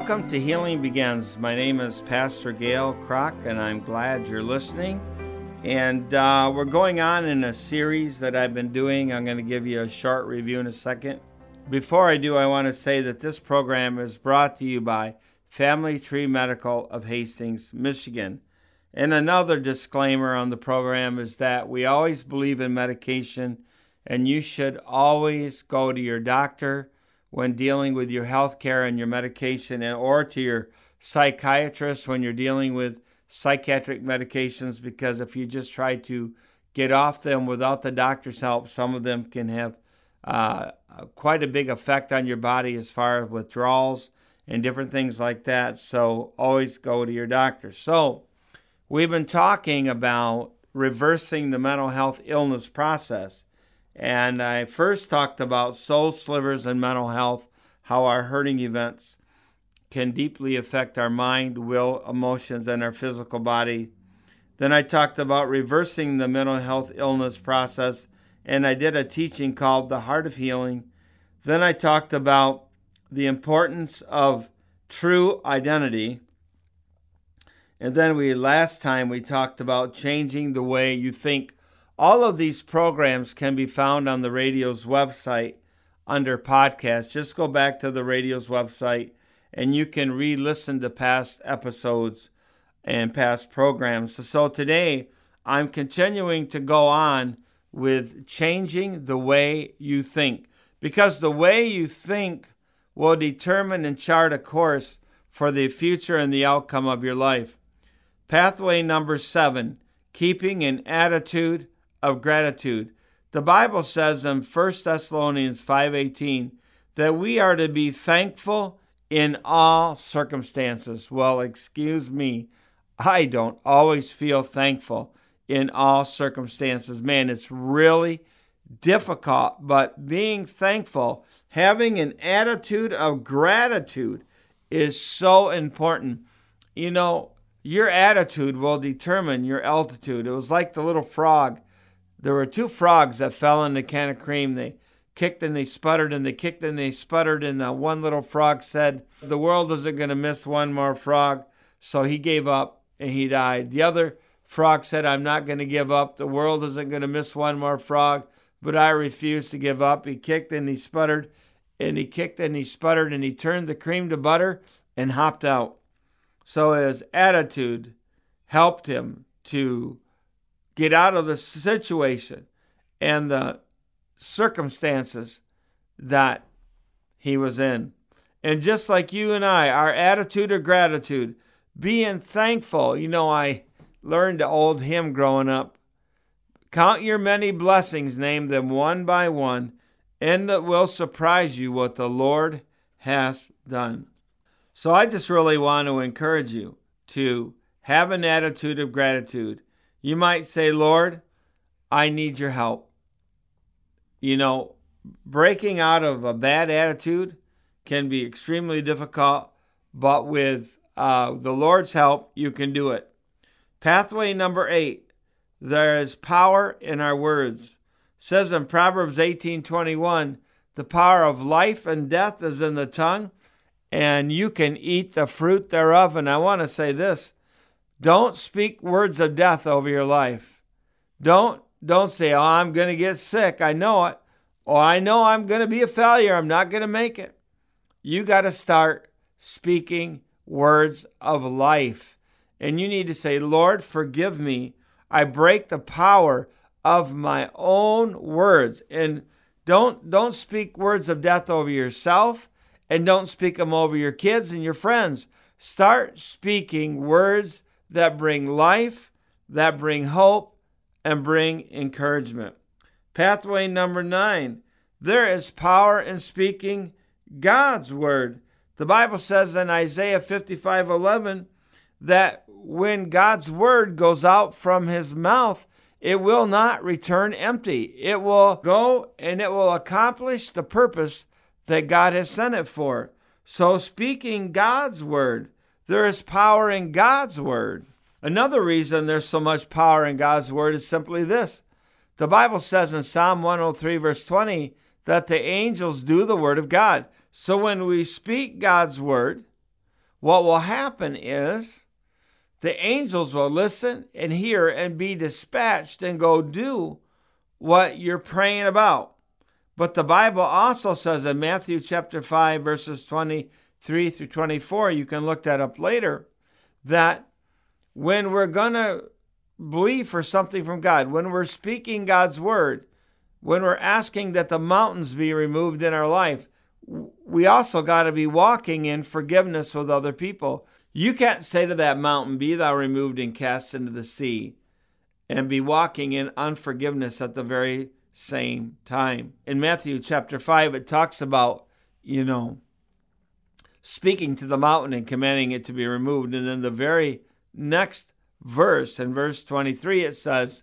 Welcome to Healing Begins. My name is Pastor Gail Kroc, and I'm glad you're listening. And uh, we're going on in a series that I've been doing. I'm going to give you a short review in a second. Before I do, I want to say that this program is brought to you by Family Tree Medical of Hastings, Michigan. And another disclaimer on the program is that we always believe in medication, and you should always go to your doctor when dealing with your health care and your medication, and or to your psychiatrist when you're dealing with psychiatric medications, because if you just try to get off them without the doctor's help, some of them can have uh, quite a big effect on your body as far as withdrawals and different things like that. So always go to your doctor. So we've been talking about reversing the mental health illness process. And I first talked about soul slivers and mental health, how our hurting events can deeply affect our mind, will, emotions, and our physical body. Then I talked about reversing the mental health illness process, and I did a teaching called The Heart of Healing. Then I talked about the importance of true identity. And then we last time we talked about changing the way you think all of these programs can be found on the radio's website under podcast. Just go back to the radio's website and you can re listen to past episodes and past programs. So, so, today I'm continuing to go on with changing the way you think because the way you think will determine and chart a course for the future and the outcome of your life. Pathway number seven keeping an attitude of gratitude. The Bible says in 1 Thessalonians 5:18 that we are to be thankful in all circumstances. Well, excuse me, I don't always feel thankful in all circumstances. Man, it's really difficult, but being thankful, having an attitude of gratitude is so important. You know, your attitude will determine your altitude. It was like the little frog there were two frogs that fell in the can of cream. They kicked and they sputtered and they kicked and they sputtered. And the one little frog said, The world isn't going to miss one more frog. So he gave up and he died. The other frog said, I'm not going to give up. The world isn't going to miss one more frog. But I refuse to give up. He kicked and he sputtered and he kicked and he sputtered and he turned the cream to butter and hopped out. So his attitude helped him to get out of the situation and the circumstances that he was in. And just like you and I, our attitude of gratitude, being thankful. You know, I learned the old hymn growing up Count your many blessings, name them one by one, and it will surprise you what the Lord has done. So I just really want to encourage you to have an attitude of gratitude you might say, Lord, I need your help. You know, breaking out of a bad attitude can be extremely difficult, but with uh, the Lord's help, you can do it. Pathway number eight there is power in our words. It says in Proverbs 18:21, the power of life and death is in the tongue, and you can eat the fruit thereof. And I want to say this don't speak words of death over your life. Don't don't say, "Oh, I'm going to get sick. I know it." Or I know I'm going to be a failure. I'm not going to make it. You got to start speaking words of life. And you need to say, "Lord, forgive me. I break the power of my own words." And don't don't speak words of death over yourself and don't speak them over your kids and your friends. Start speaking words that bring life, that bring hope, and bring encouragement. Pathway number nine there is power in speaking God's word. The Bible says in Isaiah 55 11 that when God's word goes out from his mouth, it will not return empty. It will go and it will accomplish the purpose that God has sent it for. So, speaking God's word, there is power in God's word. Another reason there's so much power in God's word is simply this. The Bible says in Psalm 103, verse 20, that the angels do the word of God. So when we speak God's word, what will happen is the angels will listen and hear and be dispatched and go do what you're praying about. But the Bible also says in Matthew chapter 5, verses 23 through 24, you can look that up later, that when we're going to believe for something from God, when we're speaking God's word, when we're asking that the mountains be removed in our life, we also got to be walking in forgiveness with other people. You can't say to that mountain, Be thou removed and cast into the sea, and be walking in unforgiveness at the very same time. In Matthew chapter 5, it talks about, you know, speaking to the mountain and commanding it to be removed. And then the very next verse, in verse 23, it says,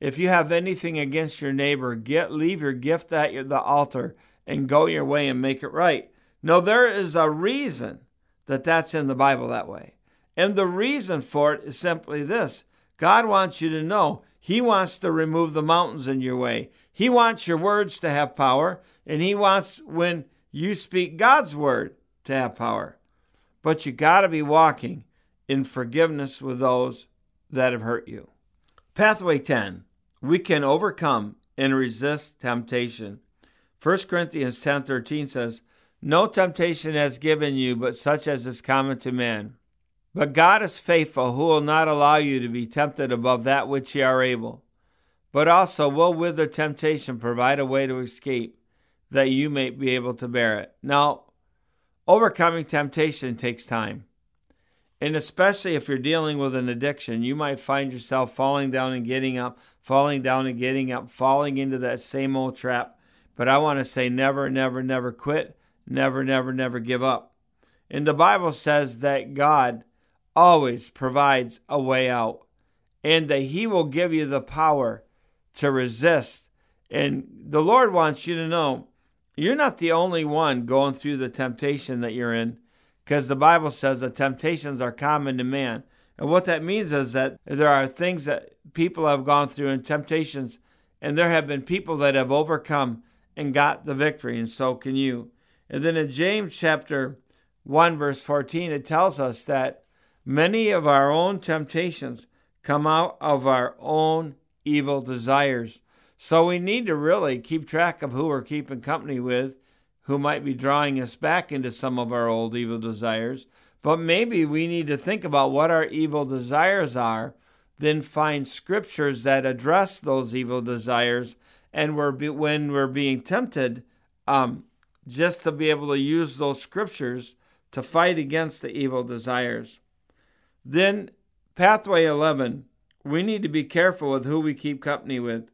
If you have anything against your neighbor, get leave your gift at the altar and go your way and make it right. Now, there is a reason that that's in the Bible that way. And the reason for it is simply this God wants you to know He wants to remove the mountains in your way. He wants your words to have power, and He wants when you speak God's word to have power. But you got to be walking in forgiveness with those that have hurt you. Pathway 10 We can overcome and resist temptation. 1 Corinthians 10:13 says, "No temptation has given you but such as is common to man. But God is faithful, who will not allow you to be tempted above that which ye are able, but also will with the temptation provide a way to escape, that you may be able to bear it." Now, overcoming temptation takes time. And especially if you're dealing with an addiction, you might find yourself falling down and getting up, falling down and getting up, falling into that same old trap but I want to say never, never, never quit. Never, never, never give up. And the Bible says that God always provides a way out and that He will give you the power to resist. And the Lord wants you to know you're not the only one going through the temptation that you're in because the Bible says that temptations are common to man. And what that means is that there are things that people have gone through and temptations, and there have been people that have overcome and got the victory, and so can you. And then in James chapter 1, verse 14, it tells us that many of our own temptations come out of our own evil desires. So we need to really keep track of who we're keeping company with, who might be drawing us back into some of our old evil desires. But maybe we need to think about what our evil desires are, then find scriptures that address those evil desires and we're be, when we're being tempted, um, just to be able to use those scriptures to fight against the evil desires. Then, pathway 11, we need to be careful with who we keep company with.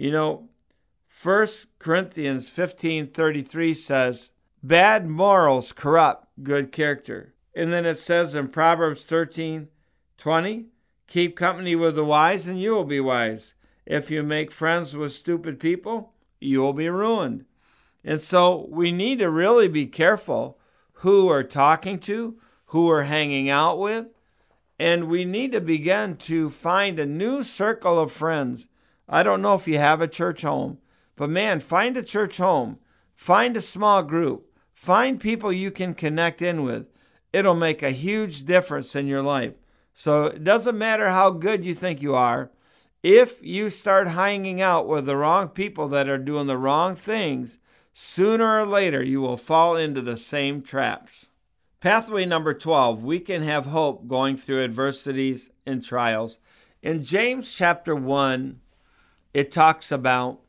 You know, 1 Corinthians 15:33 says, "Bad morals corrupt good character." And then it says in Proverbs 13:20, "Keep company with the wise and you will be wise." If you make friends with stupid people, you will be ruined. And so we need to really be careful who we're talking to, who we're hanging out with, and we need to begin to find a new circle of friends. I don't know if you have a church home, but man, find a church home, find a small group, find people you can connect in with. It'll make a huge difference in your life. So it doesn't matter how good you think you are, if you start hanging out with the wrong people that are doing the wrong things, sooner or later you will fall into the same traps. Pathway number 12 we can have hope going through adversities and trials. In James chapter 1, it talks about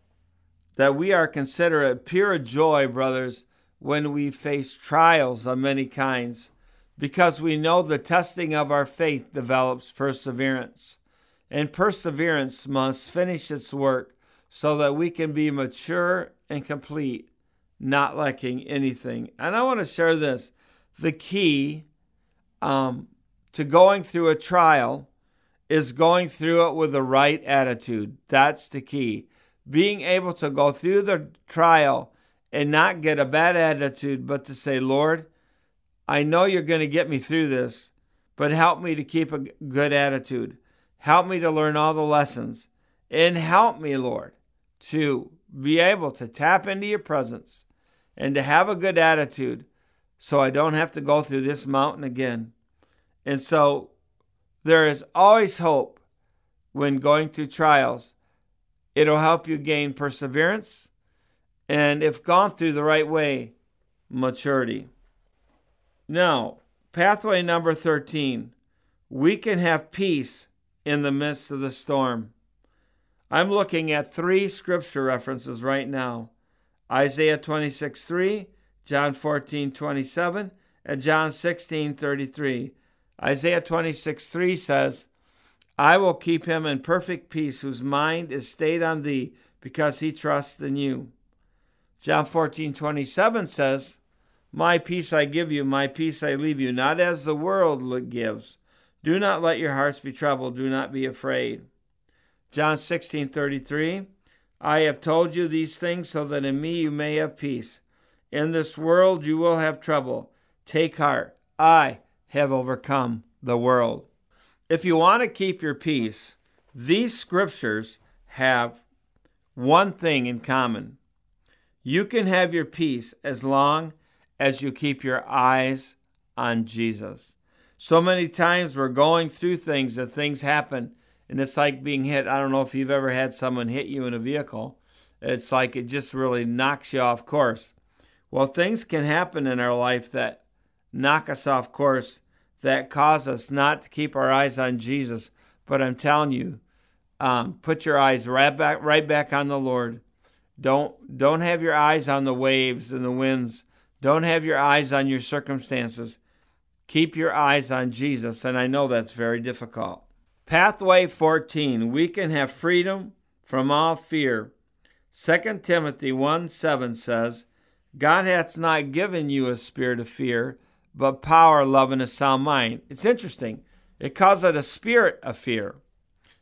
that we are considered pure joy, brothers, when we face trials of many kinds, because we know the testing of our faith develops perseverance and perseverance must finish its work so that we can be mature and complete, not lacking anything. And I want to share this the key um, to going through a trial is going through it with the right attitude. That's the key. Being able to go through the trial and not get a bad attitude, but to say, Lord, I know you're going to get me through this, but help me to keep a good attitude. Help me to learn all the lessons. And help me, Lord, to be able to tap into your presence and to have a good attitude so I don't have to go through this mountain again. And so there is always hope when going through trials. It'll help you gain perseverance and, if gone through the right way, maturity. Now, pathway number 13 we can have peace in the midst of the storm. I'm looking at three scripture references right now Isaiah 26 3, John 14 27, and John 16 33. Isaiah 26 3 says, I will keep him in perfect peace whose mind is stayed on thee because he trusts in you. John 14 27 says, My peace I give you, my peace I leave you, not as the world gives. Do not let your hearts be troubled, do not be afraid. John 16 33, I have told you these things so that in me you may have peace. In this world you will have trouble. Take heart, I have overcome the world. If you want to keep your peace, these scriptures have one thing in common. You can have your peace as long as you keep your eyes on Jesus. So many times we're going through things and things happen and it's like being hit. I don't know if you've ever had someone hit you in a vehicle. It's like it just really knocks you off course. Well, things can happen in our life that knock us off course, that cause us not to keep our eyes on Jesus. But I'm telling you, um, put your eyes right back, right back on the Lord. Don't don't have your eyes on the waves and the winds. Don't have your eyes on your circumstances. Keep your eyes on Jesus, and I know that's very difficult. Pathway 14 We can have freedom from all fear. 2 Timothy 1 7 says, God hath not given you a spirit of fear, but power, love, and a sound mind. It's interesting. It calls it a spirit of fear.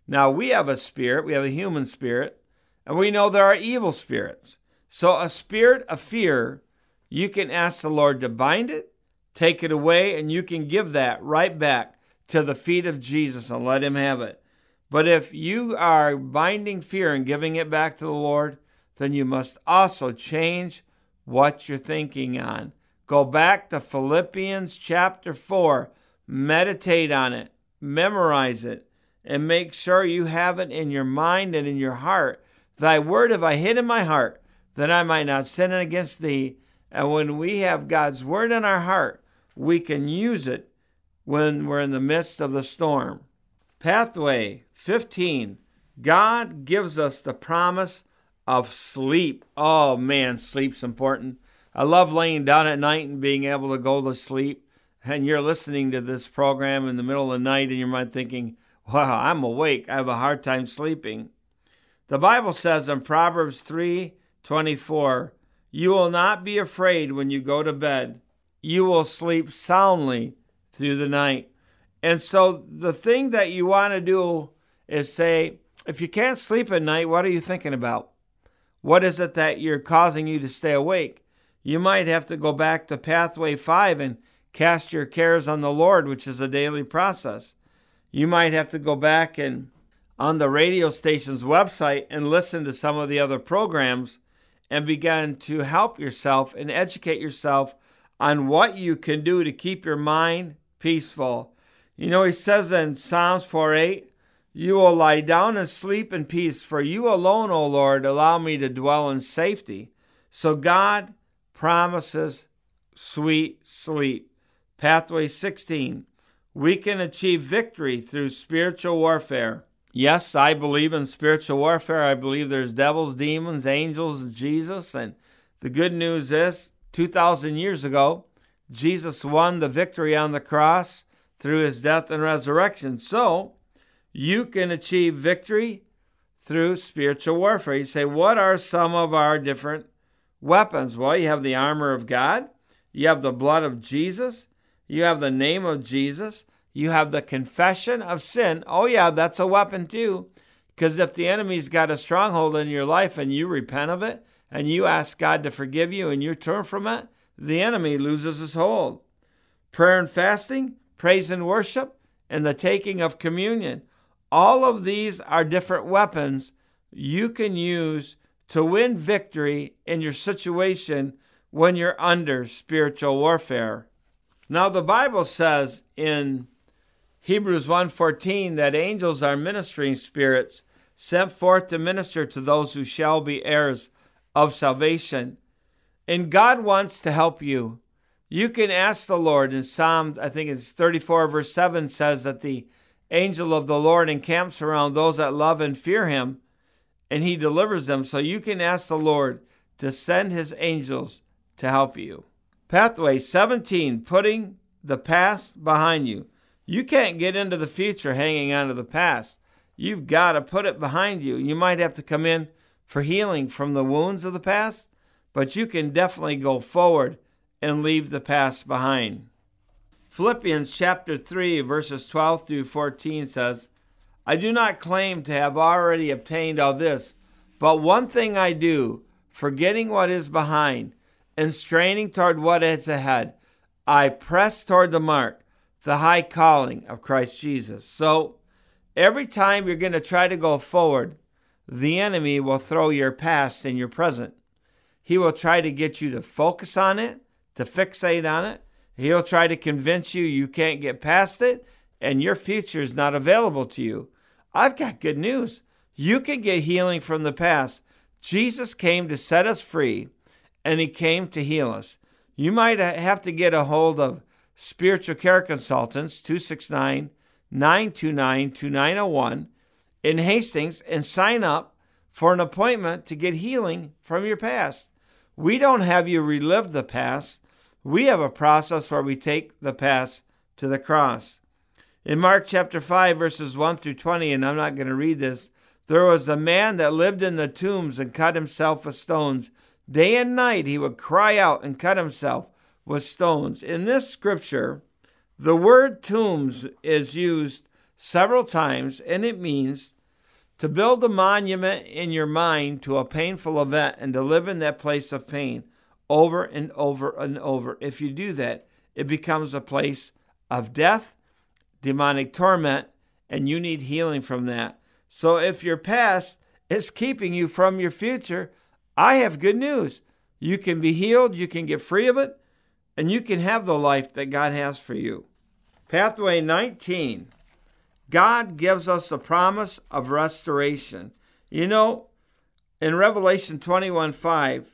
Now, we have a spirit, we have a human spirit, and we know there are evil spirits. So, a spirit of fear, you can ask the Lord to bind it, take it away, and you can give that right back to the feet of Jesus and let Him have it. But if you are binding fear and giving it back to the Lord, then you must also change what you're thinking on. Go back to Philippians chapter 4, meditate on it, memorize it, and make sure you have it in your mind and in your heart. Thy word have I hid in my heart, that I might not sin against thee. And when we have God's word in our heart, we can use it when we're in the midst of the storm. Pathway 15 God gives us the promise of sleep. Oh man, sleep's important. I love laying down at night and being able to go to sleep. And you're listening to this program in the middle of the night and you might thinking, wow, I'm awake. I have a hard time sleeping. The Bible says in Proverbs 3 24, You will not be afraid when you go to bed. You will sleep soundly through the night. And so the thing that you want to do is say, if you can't sleep at night, what are you thinking about? What is it that you're causing you to stay awake? You might have to go back to pathway five and cast your cares on the Lord, which is a daily process. You might have to go back and on the radio station's website and listen to some of the other programs and begin to help yourself and educate yourself on what you can do to keep your mind peaceful. You know, he says in Psalms 4 8, You will lie down and sleep in peace, for you alone, O Lord, allow me to dwell in safety. So God promises sweet sleep. Pathway 16, we can achieve victory through spiritual warfare. Yes, I believe in spiritual warfare. I believe there's devils, demons, angels, Jesus. And the good news is, 2,000 years ago, Jesus won the victory on the cross through his death and resurrection. So you can achieve victory through spiritual warfare. You say, what are some of our different weapons? Well, you have the armor of God, you have the blood of Jesus, you have the name of Jesus, you have the confession of sin. Oh, yeah, that's a weapon too. Because if the enemy's got a stronghold in your life and you repent of it and you ask God to forgive you and you turn from it, the enemy loses his hold. Prayer and fasting, praise and worship, and the taking of communion. All of these are different weapons you can use to win victory in your situation when you're under spiritual warfare. Now the Bible says in Hebrews 1:14 that angels are ministering spirits sent forth to minister to those who shall be heirs of salvation. And God wants to help you. You can ask the Lord in Psalm, I think it's 34, verse 7 says that the angel of the Lord encamps around those that love and fear him, and he delivers them. So you can ask the Lord to send his angels to help you. Pathway 17, putting the past behind you. You can't get into the future hanging on to the past. You've got to put it behind you. You might have to come in for healing from the wounds of the past, but you can definitely go forward and leave the past behind. Philippians chapter 3, verses 12 through 14 says, I do not claim to have already obtained all this, but one thing I do, forgetting what is behind and straining toward what is ahead, I press toward the mark, the high calling of Christ Jesus. So, every time you're going to try to go forward, the enemy will throw your past in your present. He will try to get you to focus on it, to fixate on it. He'll try to convince you you can't get past it and your future is not available to you. I've got good news. You can get healing from the past. Jesus came to set us free and he came to heal us. You might have to get a hold of Spiritual Care Consultants 269 929 2901 in Hastings and sign up for an appointment to get healing from your past. We don't have you relive the past. We have a process where we take the past to the cross. In Mark chapter 5, verses 1 through 20, and I'm not going to read this, there was a man that lived in the tombs and cut himself with stones. Day and night he would cry out and cut himself with stones. In this scripture, the word tombs is used several times, and it means to build a monument in your mind to a painful event and to live in that place of pain over and over and over. If you do that, it becomes a place of death, demonic torment, and you need healing from that. So if your past is keeping you from your future, I have good news. You can be healed, you can get free of it, and you can have the life that God has for you. Pathway 19 God gives us a promise of restoration. You know, in Revelation 21 5,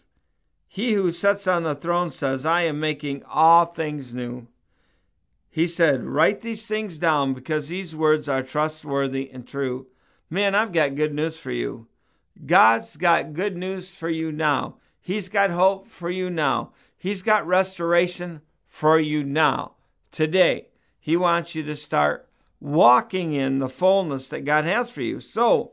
he who sits on the throne says, I am making all things new. He said, Write these things down because these words are trustworthy and true. Man, I've got good news for you. God's got good news for you now. He's got hope for you now. He's got restoration for you now. Today, He wants you to start walking in the fullness that God has for you. So,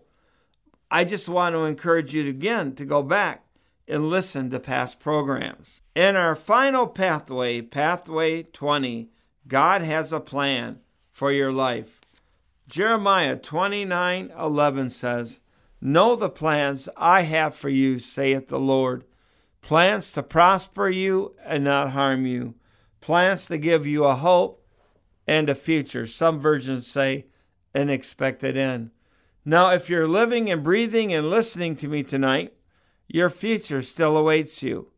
I just want to encourage you again to go back and listen to past programs. In our final pathway, pathway 20, God has a plan for your life. Jeremiah 29 11 says, Know the plans I have for you, saith the Lord plans to prosper you and not harm you, plans to give you a hope and a future. Some versions say an expected end. Now, if you're living and breathing and listening to me tonight, your future still awaits you.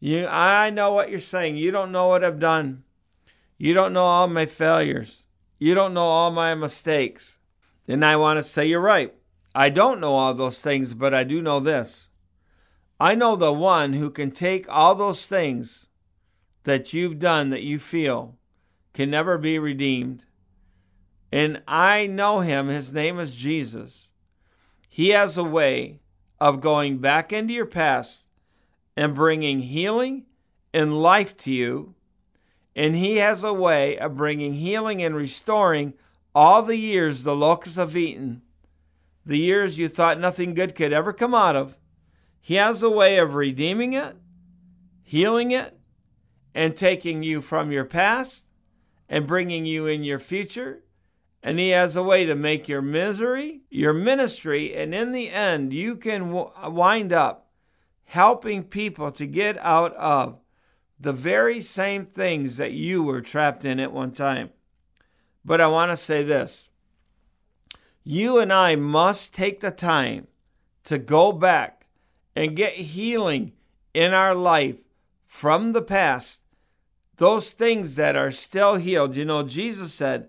You I know what you're saying. You don't know what I've done. You don't know all my failures. You don't know all my mistakes. And I want to say you're right. I don't know all those things, but I do know this. I know the one who can take all those things that you've done that you feel can never be redeemed. And I know him. His name is Jesus. He has a way of going back into your past and bringing healing and life to you. And he has a way of bringing healing and restoring all the years the locusts have eaten, the years you thought nothing good could ever come out of. He has a way of redeeming it, healing it, and taking you from your past and bringing you in your future. And He has a way to make your misery your ministry. And in the end, you can wind up helping people to get out of the very same things that you were trapped in at one time. But I want to say this you and I must take the time to go back and get healing in our life from the past, those things that are still healed. You know, Jesus said,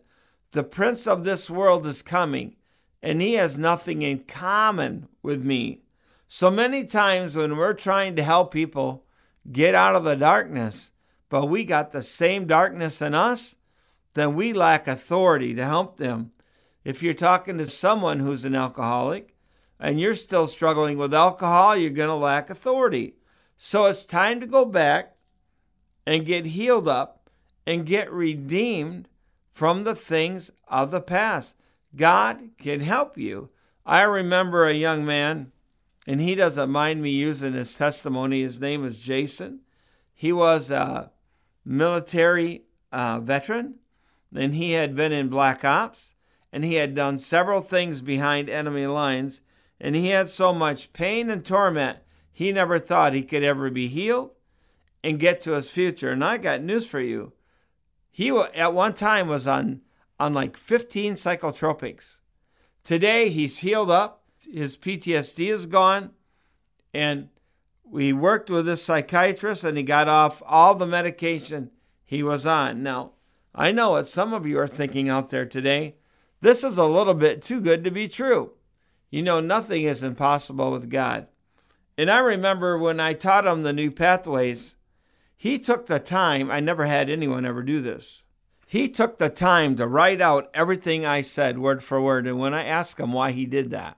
The prince of this world is coming, and he has nothing in common with me. So many times when we're trying to help people get out of the darkness, but we got the same darkness in us, then we lack authority to help them. If you're talking to someone who's an alcoholic and you're still struggling with alcohol, you're going to lack authority. So it's time to go back and get healed up and get redeemed from the things of the past. God can help you. I remember a young man, and he doesn't mind me using his testimony. His name is Jason. He was a military uh, veteran, and he had been in black ops, and he had done several things behind enemy lines, and he had so much pain and torment, he never thought he could ever be healed and get to his future. And I got news for you. He at one time was on on like 15 psychotropics. Today he's healed up. His PTSD is gone, and we worked with this psychiatrist, and he got off all the medication he was on. Now I know what some of you are thinking out there today. This is a little bit too good to be true. You know, nothing is impossible with God. And I remember when I taught him the new pathways, he took the time, I never had anyone ever do this. He took the time to write out everything I said word for word. And when I asked him why he did that,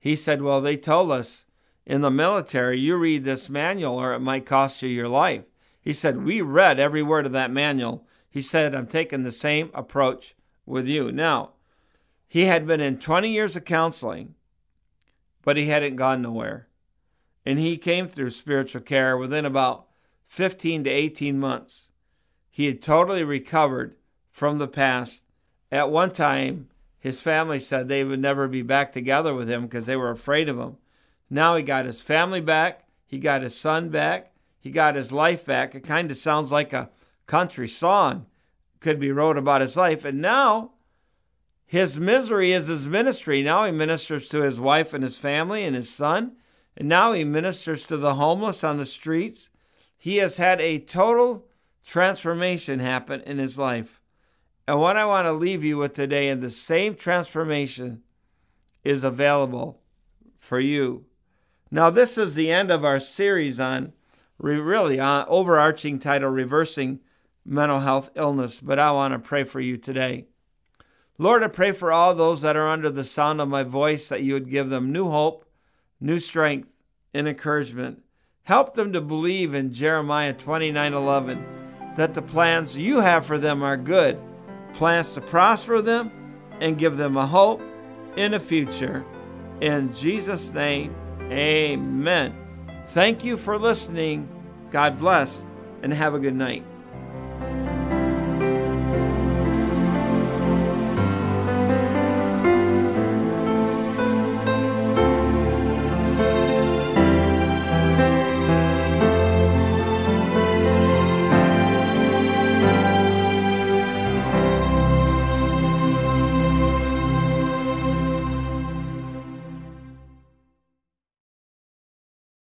he said, Well, they told us in the military, you read this manual or it might cost you your life. He said, We read every word of that manual. He said, I'm taking the same approach with you. Now, he had been in 20 years of counseling, but he hadn't gone nowhere. And he came through spiritual care within about 15 to 18 months. He had totally recovered from the past. At one time, his family said they would never be back together with him because they were afraid of him. Now he got his family back, he got his son back, he got his life back. It kind of sounds like a country song could be wrote about his life. And now his misery is his ministry. Now he ministers to his wife and his family and his son. And now he ministers to the homeless on the streets. He has had a total transformation happen in his life. And what I want to leave you with today, and the same transformation is available for you. Now, this is the end of our series on really on overarching title, Reversing Mental Health Illness, but I want to pray for you today. Lord, I pray for all those that are under the sound of my voice that you would give them new hope, new strength, and encouragement. Help them to believe in Jeremiah 29 11 that the plans you have for them are good, plans to prosper them and give them a hope in the future. In Jesus' name, amen. Thank you for listening. God bless and have a good night.